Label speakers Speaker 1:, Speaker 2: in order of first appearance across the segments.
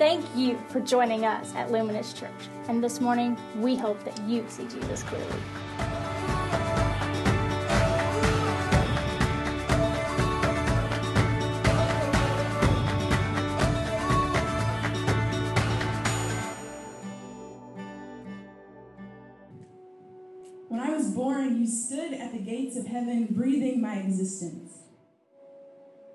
Speaker 1: Thank you for joining us at Luminous Church. And this morning, we hope that you see Jesus clearly.
Speaker 2: When I was born, you stood at the gates of heaven, breathing my existence.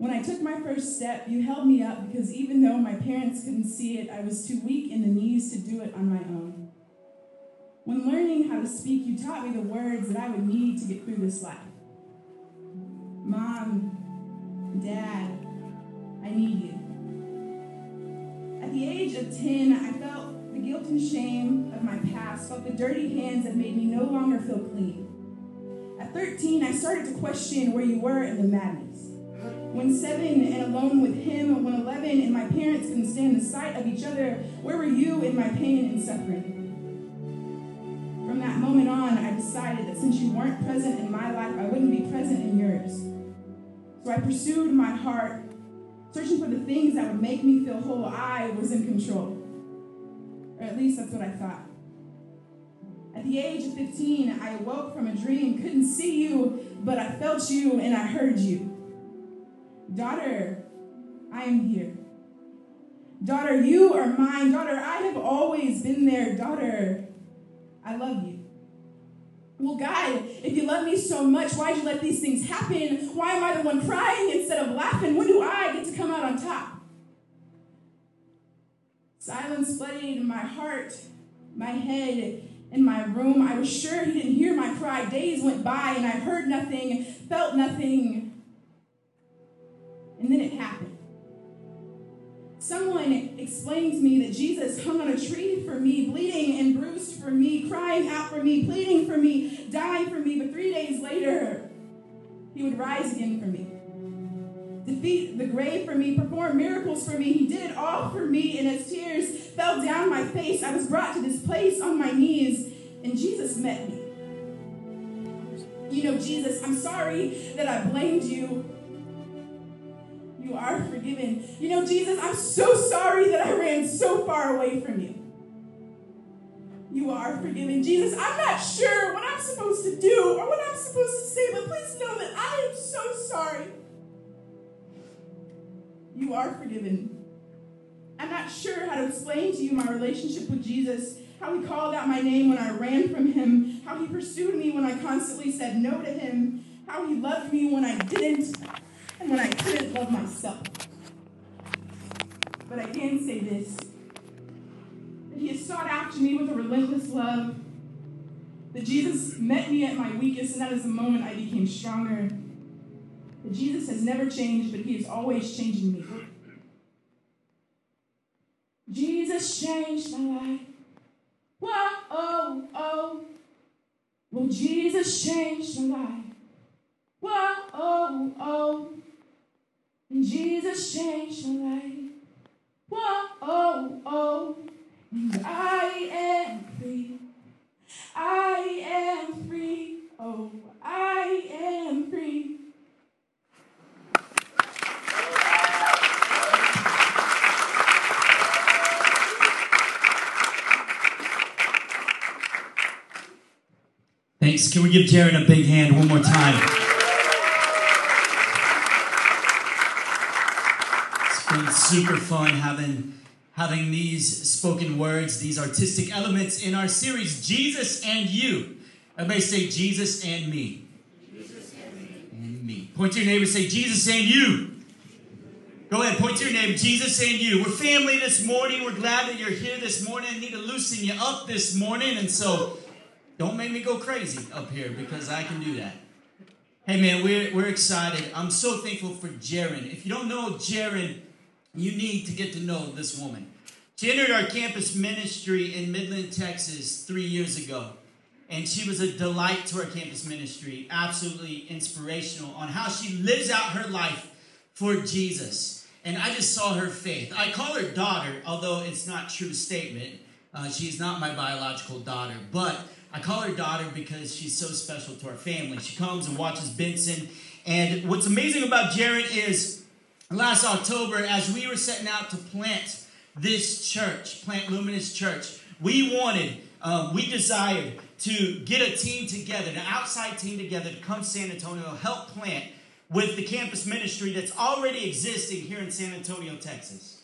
Speaker 2: When I took my first step, you held me up because even though my parents couldn't see it, I was too weak in the knees to do it on my own. When learning how to speak, you taught me the words that I would need to get through this life. Mom, Dad, I need you. At the age of 10, I felt the guilt and shame of my past, felt the dirty hands that made me no longer feel clean. At 13, I started to question where you were in the madness. When seven and alone with him, when 11 and my parents couldn't stand the sight of each other, where were you in my pain and suffering? From that moment on, I decided that since you weren't present in my life, I wouldn't be present in yours. So I pursued my heart, searching for the things that would make me feel whole. I was in control. Or at least that's what I thought. At the age of 15, I awoke from a dream, couldn't see you, but I felt you and I heard you. Daughter, I am here. Daughter, you are mine. Daughter, I have always been there. Daughter, I love you. Well, God, if you love me so much, why'd you let these things happen? Why am I the one crying instead of laughing? When do I get to come out on top? Silence flooded my heart, my head, in my room. I was sure he didn't hear my cry. Days went by and I heard nothing, felt nothing. And then it happened. Someone explained to me that Jesus hung on a tree for me, bleeding and bruised for me, crying out for me, pleading for me, dying for me. But three days later, he would rise again for me. Defeat the grave for me, perform miracles for me. He did it all for me, and as tears fell down my face, I was brought to this place on my knees, and Jesus met me. You know, Jesus, I'm sorry that I blamed you you are forgiven. You know, Jesus, I'm so sorry that I ran so far away from you. You are forgiven. Jesus, I'm not sure what I'm supposed to do or what I'm supposed to say, but please know that I am so sorry. You are forgiven. I'm not sure how to explain to you my relationship with Jesus, how he called out my name when I ran from him, how he pursued me when I constantly said no to him, how he loved me when I didn't, when I couldn't love myself. But I can say this that He has sought after me with a relentless love. That Jesus met me at my weakest, and that is the moment I became stronger. That Jesus has never changed, but He is always changing me. Jesus changed my life. Whoa, oh, oh. Well, Jesus changed my life. Whoa, oh, oh. And Jesus changed my life. Whoa, oh, oh. And I am free. I am free. Oh, I am free.
Speaker 3: Thanks. Can we give Jaren a big hand one more time? It's been super fun having having these spoken words, these artistic elements in our series, Jesus and You. Everybody say Jesus and me. Jesus and me. And me. Point to your neighbor say Jesus and you. Go ahead, point to your neighbor, Jesus and you. We're family this morning. We're glad that you're here this morning. I need to loosen you up this morning. And so don't make me go crazy up here because I can do that. Hey man, we're, we're excited. I'm so thankful for Jaren. If you don't know Jaren, you need to get to know this woman. She entered our campus ministry in Midland, Texas, three years ago. And she was a delight to our campus ministry, absolutely inspirational on how she lives out her life for Jesus. And I just saw her faith. I call her daughter, although it's not true statement. Uh, she's not my biological daughter, but I call her daughter because she's so special to our family. She comes and watches Benson. And what's amazing about Jaren is last October, as we were setting out to plant this church, Plant Luminous Church, we wanted, um, we desired to get a team together, an outside team together to come San Antonio, help plant with the campus ministry that's already existing here in San Antonio, Texas.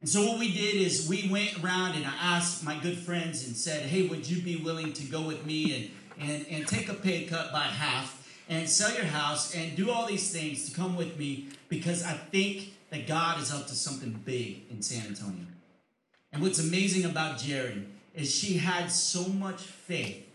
Speaker 3: And so what we did is we went around and I asked my good friends and said, hey, would you be willing to go with me and, and, and take a pay cut by half and sell your house and do all these things to come with me because I think that God is up to something big in San Antonio. And what's amazing about Jaren is she had so much faith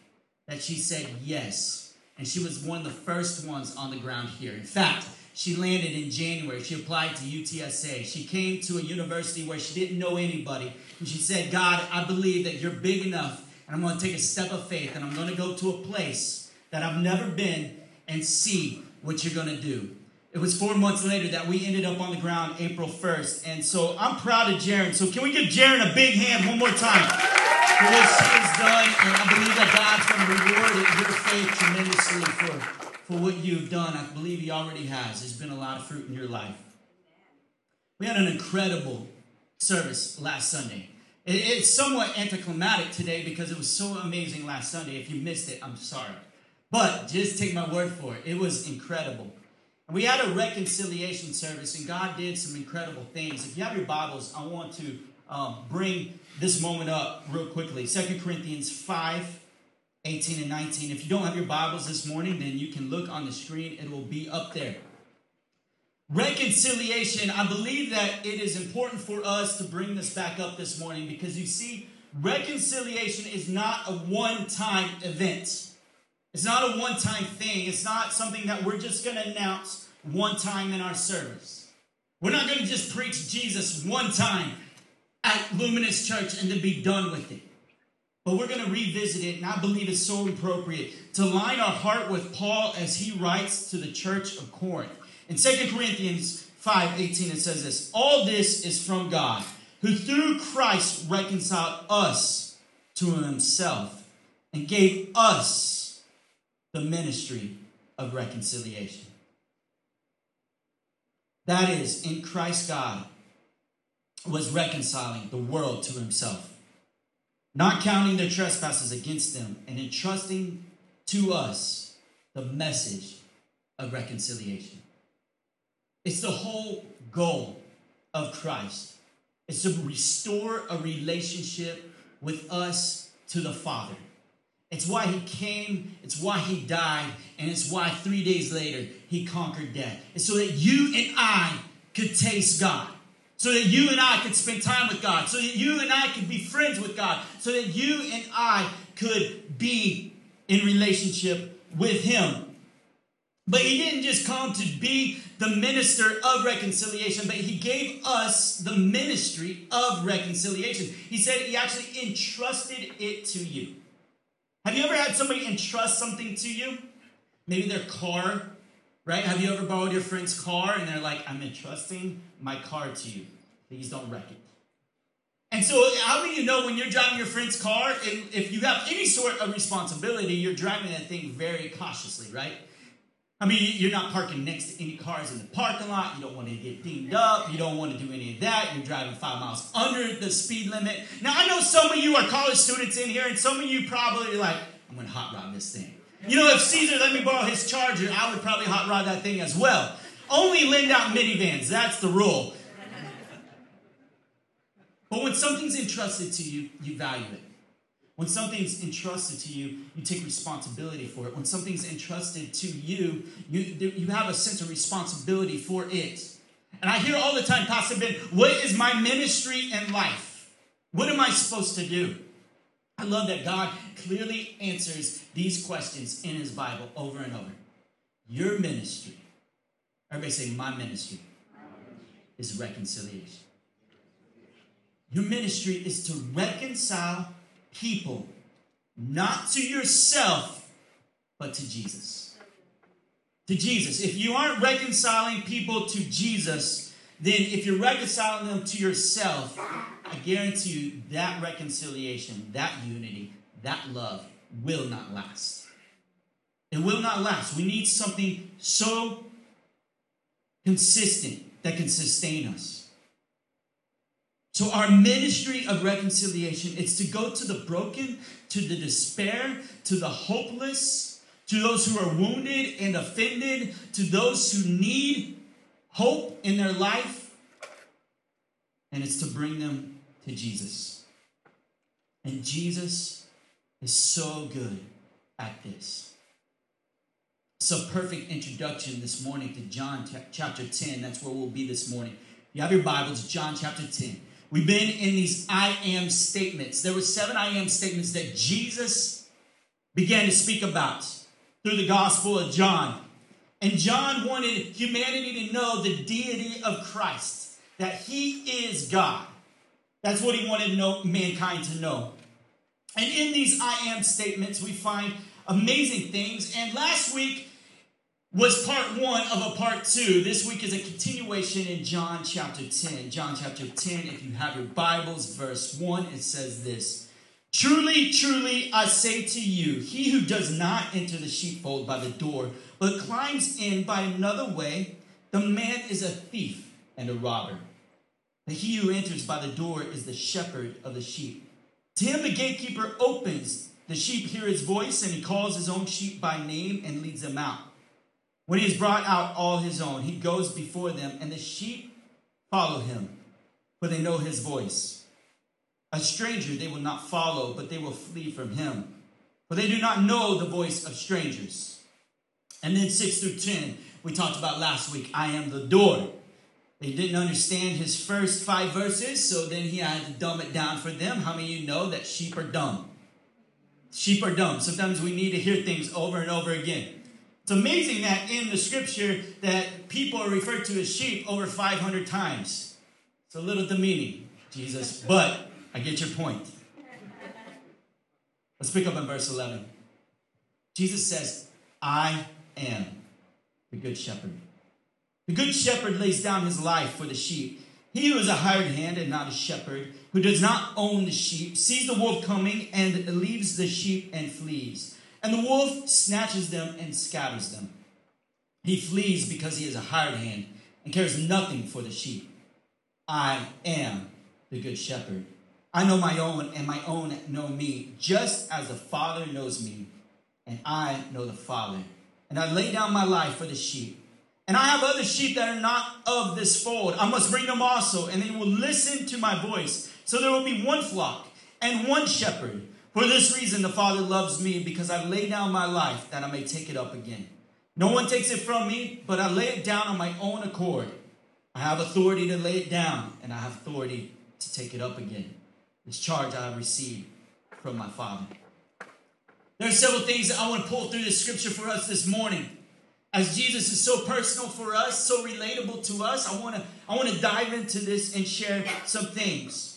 Speaker 3: that she said yes. And she was one of the first ones on the ground here. In fact, she landed in January. She applied to UTSA. She came to a university where she didn't know anybody. And she said, God, I believe that you're big enough, and I'm going to take a step of faith, and I'm going to go to a place that I've never been and see what you're going to do. It was four months later that we ended up on the ground April 1st. And so I'm proud of Jaren. So can we give Jaren a big hand one more time for what has done? And I believe that God's going to reward your faith tremendously for for what you've done. I believe He already has. There's been a lot of fruit in your life. We had an incredible service last Sunday. It's somewhat anticlimactic today because it was so amazing last Sunday. If you missed it, I'm sorry. But just take my word for it. It was incredible. And we had a reconciliation service, and God did some incredible things. If you have your Bibles, I want to um, bring this moment up real quickly. Second Corinthians 5 18 and 19. If you don't have your Bibles this morning, then you can look on the screen. It will be up there. Reconciliation, I believe that it is important for us to bring this back up this morning because you see, reconciliation is not a one time event. It's not a one time thing. It's not something that we're just going to announce one time in our service. We're not going to just preach Jesus one time at Luminous Church and then be done with it. But we're going to revisit it, and I believe it's so appropriate to line our heart with Paul as he writes to the church of Corinth. In 2 Corinthians 5 18, it says this All this is from God, who through Christ reconciled us to himself and gave us the ministry of reconciliation. That is, in Christ, God was reconciling the world to himself not counting their trespasses against them, and entrusting to us the message of reconciliation. It's the whole goal of Christ. It's to restore a relationship with us to the Father. It's why he came, it's why he died, and it's why three days later he conquered death. It's so that you and I could taste God so that you and I could spend time with God, so that you and I could be friends with God, so that you and I could be in relationship with Him. But He didn't just come to be the minister of reconciliation, but He gave us the ministry of reconciliation. He said He actually entrusted it to you. Have you ever had somebody entrust something to you? Maybe their car, right? Have you ever borrowed your friend's car and they're like, I'm entrusting my car to you. Please don't wreck it. And so, how of you know when you're driving your friend's car, and if you have any sort of responsibility, you're driving that thing very cautiously, right? I mean, you're not parking next to any cars in the parking lot. You don't want to get dinged up. You don't want to do any of that. You're driving five miles under the speed limit. Now, I know some of you are college students in here, and some of you probably like, I'm going to hot rod this thing. You know, if Caesar let me borrow his charger, I would probably hot rod that thing as well. Only lend out minivans. That's the rule. But when something's entrusted to you, you value it. When something's entrusted to you, you take responsibility for it. When something's entrusted to you, you, you have a sense of responsibility for it. And I hear all the time, Pastor Ben, what is my ministry in life? What am I supposed to do? I love that God clearly answers these questions in his Bible over and over. Your ministry, everybody say, my ministry, is reconciliation. Your ministry is to reconcile people, not to yourself, but to Jesus. To Jesus. If you aren't reconciling people to Jesus, then if you're reconciling them to yourself, I guarantee you that reconciliation, that unity, that love will not last. It will not last. We need something so consistent that can sustain us. So, our ministry of reconciliation is to go to the broken, to the despair, to the hopeless, to those who are wounded and offended, to those who need hope in their life, and it's to bring them to Jesus. And Jesus is so good at this. A perfect introduction this morning to John chapter 10. That's where we'll be this morning. You have your Bibles, John chapter 10. We've been in these I am statements. There were seven I am statements that Jesus began to speak about through the Gospel of John. And John wanted humanity to know the deity of Christ, that he is God. That's what he wanted know, mankind to know. And in these I am statements, we find amazing things. And last week, was part one of a part two. This week is a continuation in John chapter 10. John chapter 10, if you have your Bibles, verse 1, it says this Truly, truly, I say to you, he who does not enter the sheepfold by the door, but climbs in by another way, the man is a thief and a robber. But he who enters by the door is the shepherd of the sheep. To him the gatekeeper opens. The sheep hear his voice, and he calls his own sheep by name and leads them out. When he has brought out all his own, he goes before them, and the sheep follow him, for they know his voice. A stranger they will not follow, but they will flee from him, for they do not know the voice of strangers. And then 6 through 10, we talked about last week I am the door. They didn't understand his first five verses, so then he had to dumb it down for them. How many of you know that sheep are dumb? Sheep are dumb. Sometimes we need to hear things over and over again. It's amazing that in the scripture that people are referred to as sheep over 500 times. It's a little demeaning, Jesus, but I get your point. Let's pick up in verse 11. Jesus says, I am the good shepherd. The good shepherd lays down his life for the sheep. He who is a hired hand and not a shepherd, who does not own the sheep, sees the wolf coming and leaves the sheep and flees. And the wolf snatches them and scatters them. He flees because he is a hired hand and cares nothing for the sheep. I am the good shepherd. I know my own, and my own know me, just as the Father knows me, and I know the Father. And I lay down my life for the sheep. And I have other sheep that are not of this fold. I must bring them also, and they will listen to my voice. So there will be one flock and one shepherd. For this reason, the Father loves me because I lay down my life that I may take it up again. No one takes it from me, but I lay it down on my own accord. I have authority to lay it down, and I have authority to take it up again. This charge I have received from my Father. There are several things that I want to pull through the scripture for us this morning. As Jesus is so personal for us, so relatable to us, I want to I want to dive into this and share some things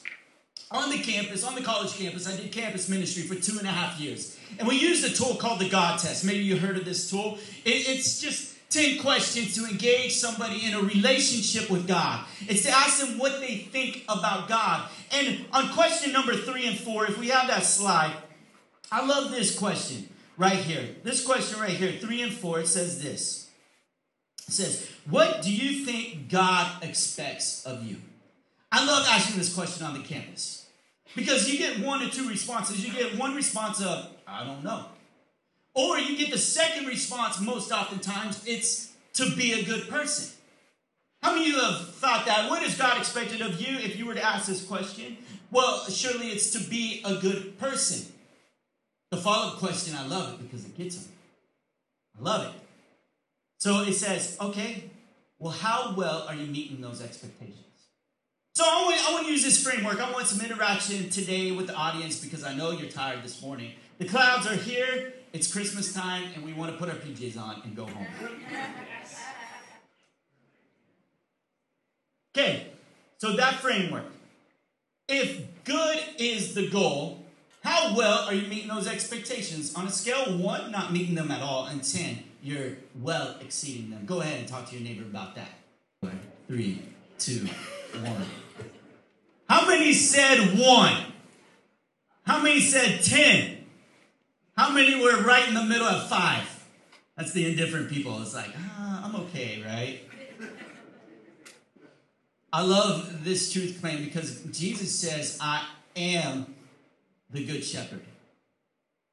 Speaker 3: on the campus, on the college campus, I did campus ministry for two and a half years. And we used a tool called the God Test. Maybe you heard of this tool. It, it's just 10 questions to engage somebody in a relationship with God. It's to ask them what they think about God. And on question number three and four, if we have that slide, I love this question right here. This question right here, three and four, it says this. It says, What do you think God expects of you? I love asking this question on the campus. Because you get one or two responses. You get one response of, I don't know. Or you get the second response, most oftentimes, it's to be a good person. How many of you have thought that? What is God expected of you if you were to ask this question? Well, surely it's to be a good person. The follow up question, I love it because it gets them. I love it. So it says, okay, well, how well are you meeting those expectations? So I want, I want to use this framework. I want some interaction today with the audience because I know you're tired this morning. The clouds are here. It's Christmas time, and we want to put our PJs on and go home. Okay, so that framework. If good is the goal, how well are you meeting those expectations? On a scale one, not meeting them at all, and 10, you're well exceeding them. Go ahead and talk to your neighbor about that. Three, two, one. How many said one? How many said 10? How many were right in the middle at five? That's the indifferent people. It's like, ah, I'm okay, right? I love this truth claim because Jesus says, I am the good shepherd.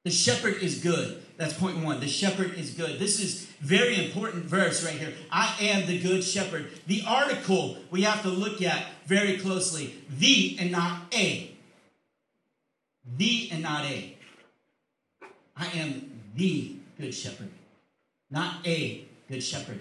Speaker 3: The shepherd is good. That's point one. The shepherd is good. This is very important verse right here. I am the good shepherd. The article we have to look at very closely. The and not a. The and not a. I am the good shepherd, not a good shepherd.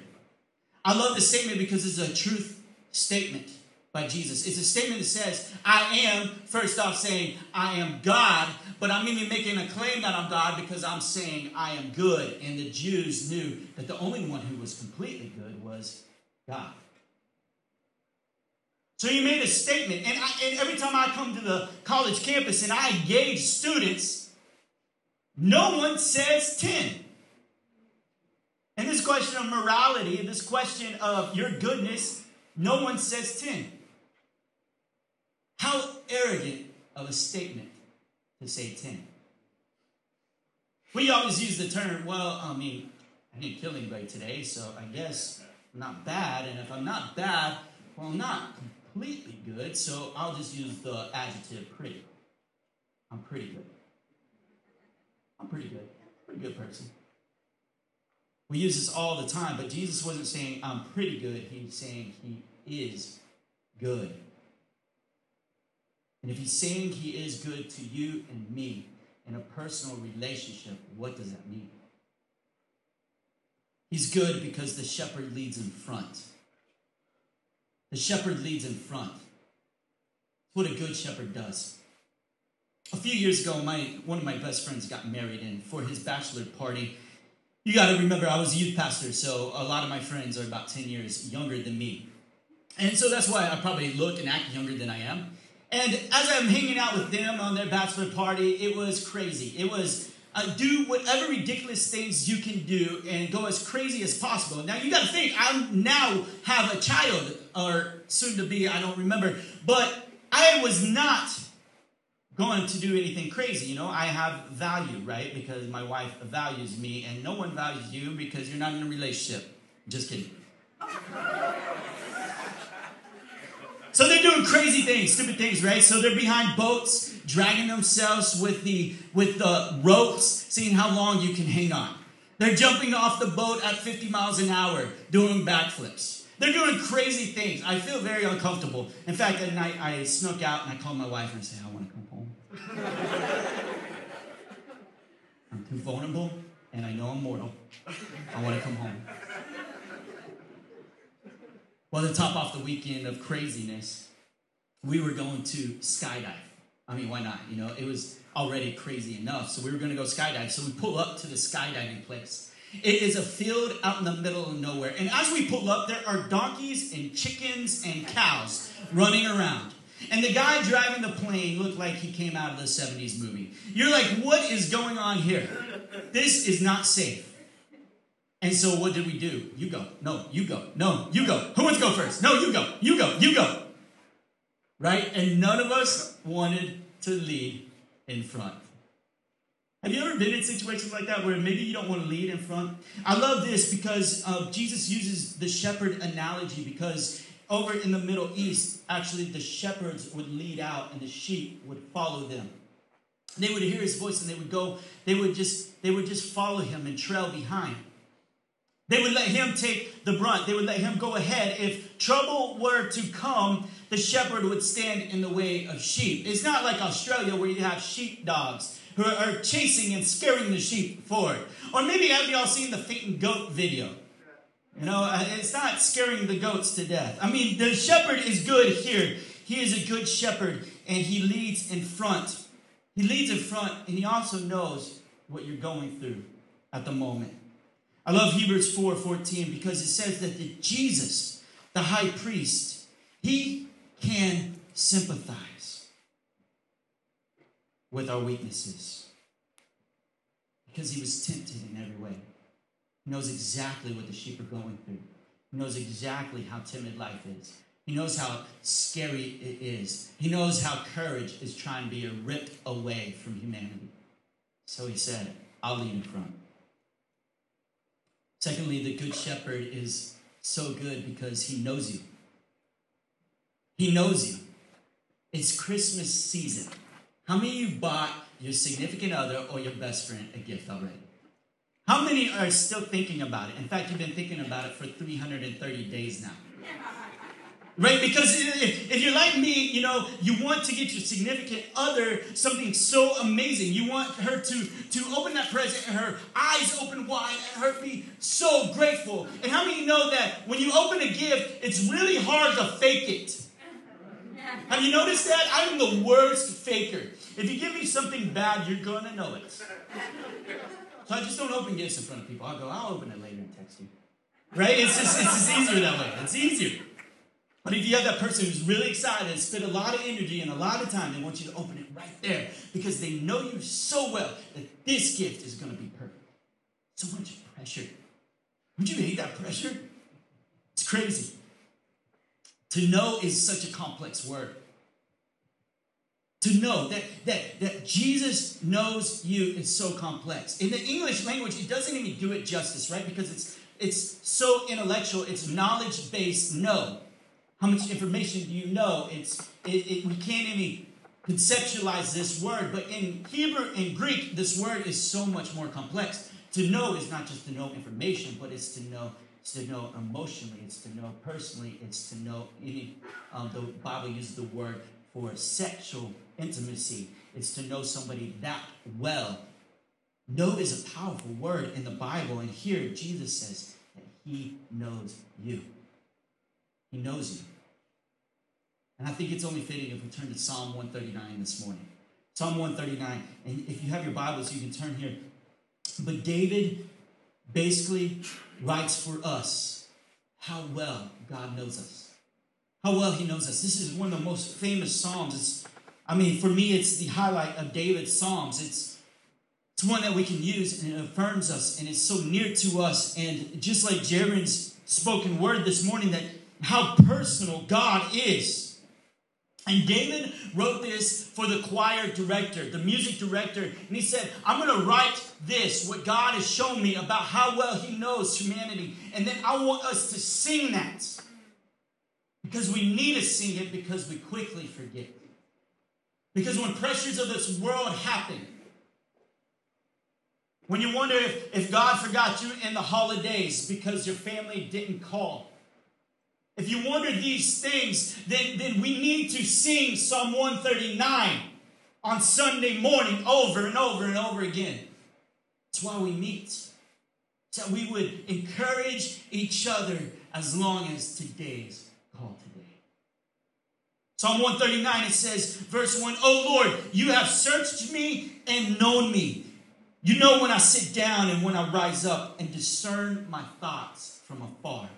Speaker 3: I love this statement because it's a truth statement by Jesus. It's a statement that says, I am, first off, saying, I am God, but I'm even making a claim that I'm God because I'm saying I am good. And the Jews knew that the only one who was completely good was God. So he made a statement, and, I, and every time I come to the college campus and I engage students, no one says 10. And this question of morality, this question of your goodness, no one says 10. How arrogant of a statement to say 10. We always use the term, well, I mean, I didn't kill anybody today, so I guess I'm not bad. And if I'm not bad, well, I'm not completely good, so I'll just use the adjective pretty. I'm pretty good. I'm pretty good. Pretty good person. We use this all the time, but Jesus wasn't saying I'm pretty good. He was saying he is good. And if he's saying he is good to you and me in a personal relationship, what does that mean? He's good because the shepherd leads in front. The shepherd leads in front. It's what a good shepherd does. A few years ago, my one of my best friends got married, and for his bachelor party, you got to remember I was a youth pastor, so a lot of my friends are about 10 years younger than me. And so that's why I probably look and act younger than I am. And as I'm hanging out with them on their bachelor party, it was crazy. It was uh, do whatever ridiculous things you can do and go as crazy as possible. Now you got to think, I now have a child, or soon to be, I don't remember, but I was not going to do anything crazy. You know, I have value, right? Because my wife values me, and no one values you because you're not in a relationship. Just kidding. So they're doing crazy things, stupid things, right? So they're behind boats, dragging themselves with the with the ropes, seeing how long you can hang on. They're jumping off the boat at 50 miles an hour, doing backflips. They're doing crazy things. I feel very uncomfortable. In fact, at night I snuck out and I called my wife and I said, I want to come home. I'm too vulnerable and I know I'm mortal. I want to come home. Well, to top off the weekend of craziness, we were going to skydive. I mean, why not? You know, it was already crazy enough. So we were going to go skydive. So we pull up to the skydiving place. It is a field out in the middle of nowhere. And as we pull up, there are donkeys and chickens and cows running around. And the guy driving the plane looked like he came out of the 70s movie. You're like, what is going on here? This is not safe. And so what did we do? You go. No, you go. No, you go. Who wants to go first? No, you go. You go. You go. Right? And none of us wanted to lead in front. Have you ever been in situations like that where maybe you don't want to lead in front? I love this because uh, Jesus uses the shepherd analogy because over in the Middle East, actually the shepherds would lead out and the sheep would follow them. They would hear his voice and they would go, they would just, they would just follow him and trail behind. They would let him take the brunt. They would let him go ahead. If trouble were to come, the shepherd would stand in the way of sheep. It's not like Australia where you have sheep dogs who are chasing and scaring the sheep forward. Or maybe have y'all seen the fainting goat video? You know, uh, it's not scaring the goats to death. I mean, the shepherd is good here. He is a good shepherd and he leads in front. He leads in front and he also knows what you're going through at the moment. I love Hebrews 4 14 because it says that the Jesus, the high priest, he can sympathize with our weaknesses because he was tempted in every way. He knows exactly what the sheep are going through, he knows exactly how timid life is. He knows how scary it is. He knows how courage is trying to be ripped away from humanity. So he said, I'll lead in front. Secondly, the good shepherd is so good because he knows you. He knows you. It's Christmas season. How many of you bought your significant other or your best friend a gift already? How many are still thinking about it? In fact, you've been thinking about it for 330 days now. Right? Because if, if you're like me, you know, you want to get your significant other something so amazing. You want her to, to open that present and her eyes open wide and her be so grateful. And how many know that when you open a gift, it's really hard to fake it? Have you noticed that? I'm the worst faker. If you give me something bad, you're going to know it. So I just don't open gifts in front of people. I'll go, I'll open it later and text you. Right? It's just, it's just easier that way. It's easier. But if you have that person who's really excited and spent a lot of energy and a lot of time, they want you to open it right there because they know you so well that this gift is going to be perfect. So much pressure. Would you hate that pressure? It's crazy. To know is such a complex word. To know that, that, that Jesus knows you is so complex. In the English language, it doesn't even do it justice, right? Because it's it's so intellectual, it's knowledge-based know. How much information do you know? It's it, it, we can't even conceptualize this word, but in Hebrew and Greek, this word is so much more complex. To know is not just to know information, but it's to know it's to know emotionally, it's to know personally, it's to know any. Um, the Bible uses the word for sexual intimacy. It's to know somebody that well. Know is a powerful word in the Bible, and here Jesus says that He knows you. He knows you. And I think it's only fitting if we turn to Psalm 139 this morning. Psalm 139, and if you have your Bibles, you can turn here. But David basically writes for us how well God knows us. How well he knows us. This is one of the most famous Psalms. It's, I mean, for me, it's the highlight of David's Psalms. It's, it's one that we can use and it affirms us and it's so near to us. And just like Jaren's spoken word this morning, that how personal God is. And David wrote this for the choir director, the music director, and he said, I'm going to write this, what God has shown me about how well he knows humanity. And then I want us to sing that. Because we need to sing it because we quickly forget. Because when pressures of this world happen, when you wonder if, if God forgot you in the holidays because your family didn't call, if you wonder these things, then, then we need to sing Psalm 139 on Sunday morning over and over and over again. That's why we meet. So we would encourage each other as long as today's called today. Psalm 139, it says, verse 1, Oh Lord, you have searched me and known me. You know when I sit down and when I rise up and discern my thoughts from afar.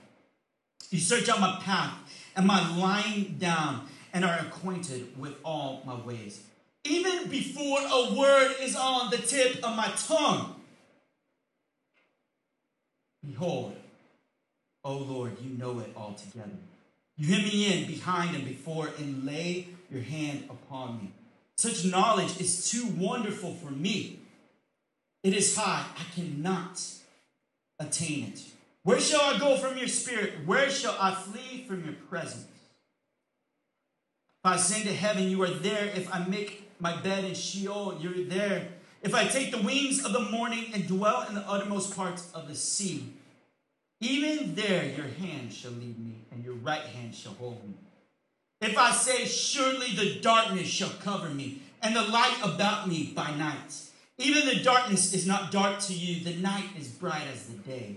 Speaker 3: You search out my path and my lying down and are acquainted with all my ways. Even before a word is on the tip of my tongue. Behold, O Lord, you know it altogether. You hem me in behind and before and lay your hand upon me. Such knowledge is too wonderful for me. It is high, I cannot attain it. Where shall I go from your spirit? Where shall I flee from your presence? If I ascend to heaven, you are there. If I make my bed in Sheol, you're there. If I take the wings of the morning and dwell in the uttermost parts of the sea, even there your hand shall lead me, and your right hand shall hold me. If I say, Surely the darkness shall cover me, and the light about me by night. Even the darkness is not dark to you, the night is bright as the day.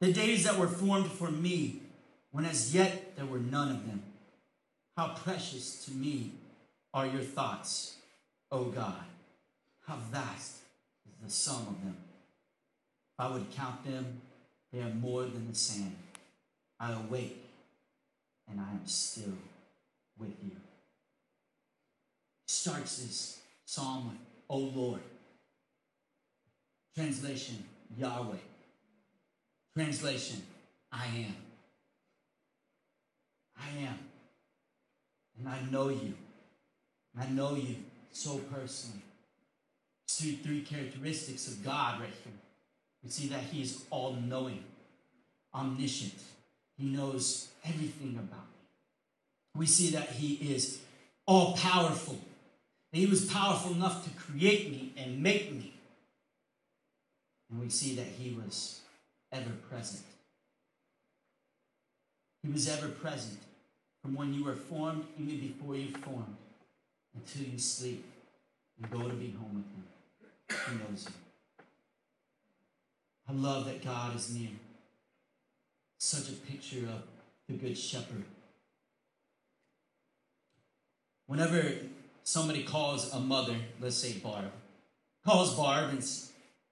Speaker 3: the days that were formed for me, when as yet there were none of them. How precious to me are your thoughts, O God. How vast is the sum of them. If I would count them, they are more than the sand. I awake, and I am still with you. Starts this psalm with, O Lord. Translation, Yahweh. Translation, I am. I am. And I know you. I know you so personally. See three characteristics of God right here. We see that He is all knowing, omniscient. He knows everything about me. We see that He is all powerful. He was powerful enough to create me and make me. And we see that He was ever present. He was ever present from when you were formed, even before you formed, until you sleep and go to be home with Him. He knows you. I love that God is near. Such a picture of the Good Shepherd. Whenever somebody calls a mother, let's say Barb, calls Barb and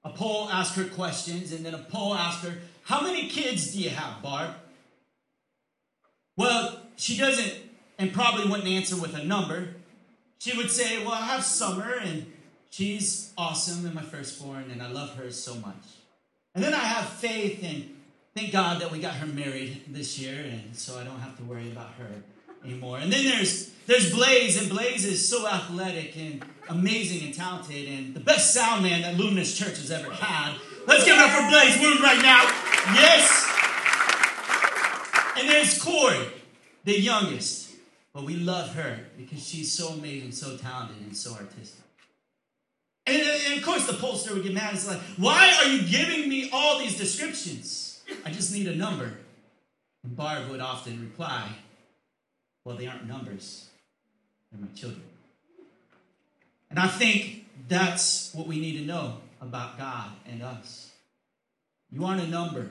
Speaker 3: a poll asked her questions, and then a poll asked her, How many kids do you have, Barb? Well, she doesn't, and probably wouldn't answer with a number. She would say, Well, I have Summer, and she's awesome, and my firstborn, and I love her so much. And then I have faith, and thank God that we got her married this year, and so I don't have to worry about her anymore. And then there's there's Blaze, and Blaze is so athletic and amazing and talented, and the best sound man that Luminous Church has ever had. Let's give it up for Blaze Wood right now. Yes. And there's Corey, the youngest. But we love her because she's so amazing, so talented, and so artistic. And, and of course, the pollster would get mad. It's like, why are you giving me all these descriptions? I just need a number. And Barb would often reply, well, they aren't numbers, they're my children. And I think that's what we need to know about God and us. You aren't a number,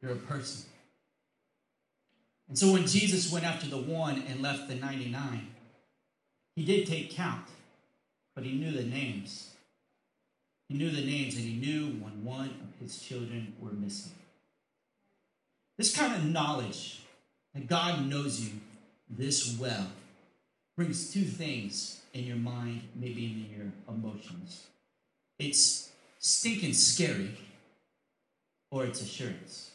Speaker 3: you're a person. And so when Jesus went after the one and left the 99, he did take count, but he knew the names. He knew the names and he knew when one of his children were missing. This kind of knowledge that God knows you this well brings two things in your mind, maybe in your emotions. It's stinking scary, or it's assurance.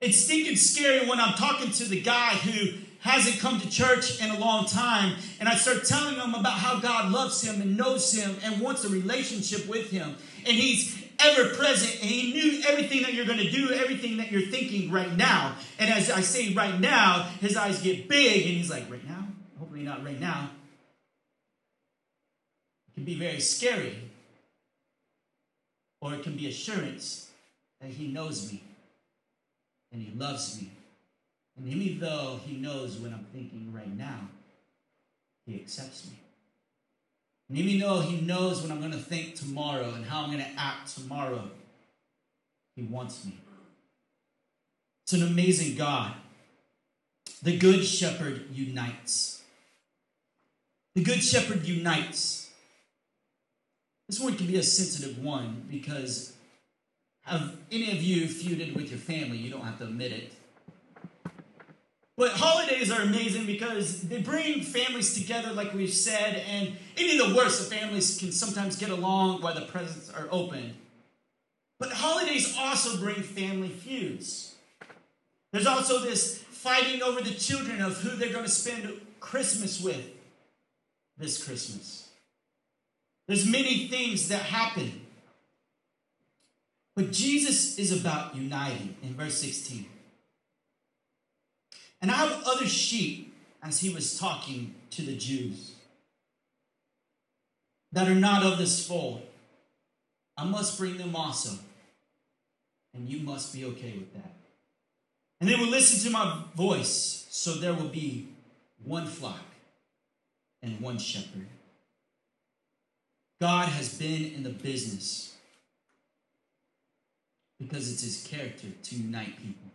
Speaker 3: It's stinking scary when I'm talking to the guy who hasn't come to church in a long time, and I start telling him about how God loves him and knows him and wants a relationship with him. And he's ever present, and he knew everything that you're going to do, everything that you're thinking right now. And as I say right now, his eyes get big, and he's like, right now? Hopefully not right now. It can be very scary, or it can be assurance that he knows me and he loves me. And even though he knows what I'm thinking right now, he accepts me. And even though he knows what I'm going to think tomorrow and how I'm going to act tomorrow, he wants me. It's an amazing God. The Good Shepherd unites. The Good Shepherd unites. This one can be a sensitive one because have any of you feuded with your family? You don't have to admit it. But holidays are amazing because they bring families together, like we've said, and even the worst of families can sometimes get along while the presents are open. But holidays also bring family feuds. There's also this fighting over the children of who they're going to spend Christmas with this Christmas. There's many things that happen. But Jesus is about uniting in verse 16. And I have other sheep, as he was talking to the Jews, that are not of this fold. I must bring them also. And you must be okay with that. And they will listen to my voice, so there will be one flock and one shepherd. God has been in the business because it's his character to unite people.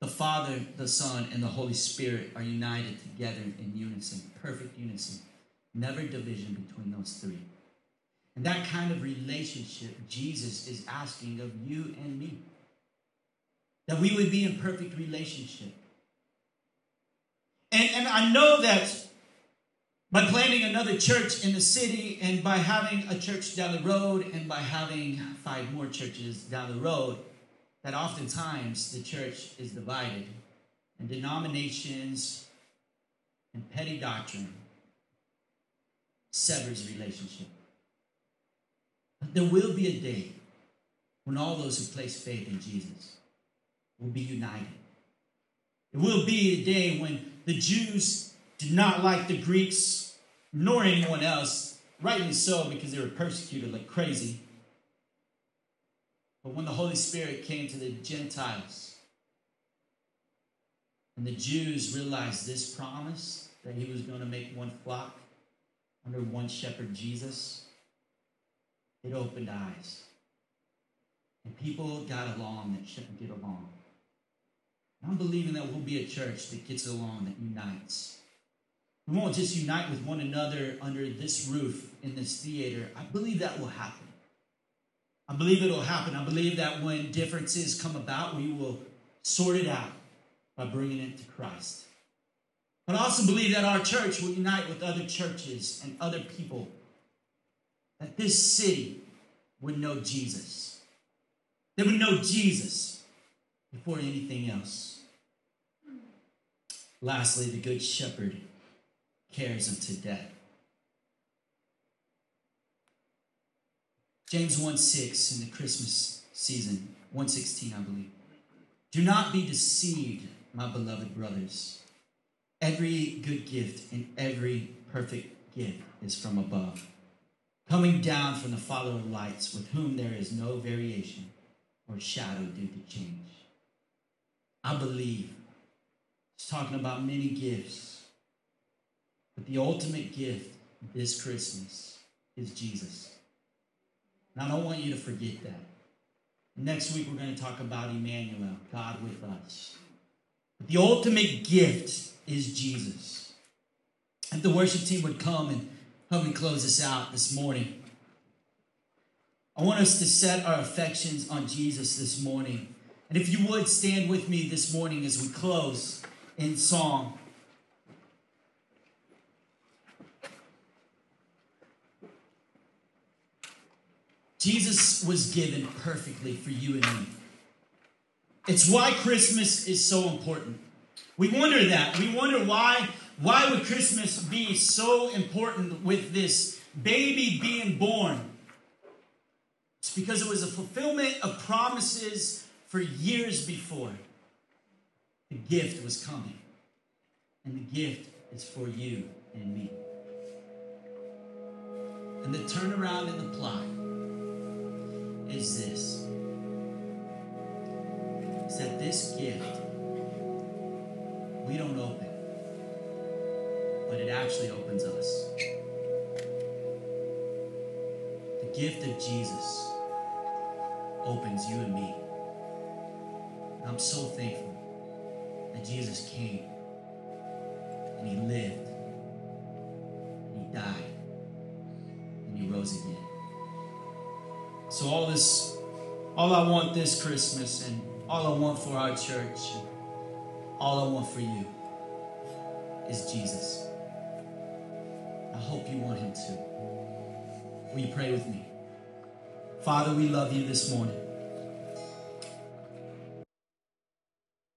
Speaker 3: The Father, the Son, and the Holy Spirit are united together in unison, perfect unison, never division between those three. And that kind of relationship Jesus is asking of you and me. That we would be in perfect relationship And, and I know that by planting another church in the city and by having a church down the road and by having five more churches down the road, that oftentimes the church is divided and denominations and petty doctrine severs relationship. But there will be a day when all those who place faith in Jesus will be united. It will be a day when the Jews did not like the Greeks nor anyone else, rightly so because they were persecuted like crazy. But when the Holy Spirit came to the Gentiles and the Jews realized this promise that he was going to make one flock under one shepherd, Jesus, it opened eyes. And people got along that shouldn't get along. I'm believing that we'll be a church that gets along, that unites. We won't just unite with one another under this roof in this theater. I believe that will happen. I believe it will happen. I believe that when differences come about, we will sort it out by bringing it to Christ. But I also believe that our church will unite with other churches and other people, that this city would know Jesus. They would know Jesus before anything else. Lastly, the Good Shepherd cares unto death. James 1 6 in the Christmas season, 116, I believe. Do not be deceived, my beloved brothers. Every good gift and every perfect gift is from above, coming down from the Father of lights, with whom there is no variation or shadow due to change. I believe it's talking about many gifts, but the ultimate gift this Christmas is Jesus. And I don't want you to forget that. Next week, we're going to talk about Emmanuel, God with us. But the ultimate gift is Jesus. If the worship team would come and help me close this out this morning, I want us to set our affections on Jesus this morning. And if you would stand with me this morning as we close in song. Jesus was given perfectly for you and me. It's why Christmas is so important. We wonder that. We wonder why why would Christmas be so important with this baby being born? It's because it was a fulfillment of promises for years before. The gift was coming. And the gift is for you and me. And the turnaround in the plot is this is that this gift we don't open, but it actually opens us. The gift of Jesus opens you and me. And I'm so thankful that Jesus came and he lived and he died and he rose again. So all this, all I want this Christmas and all I want for our church, and all I want for you is Jesus. I hope you want him too. Will you pray with me? Father, we love you this morning.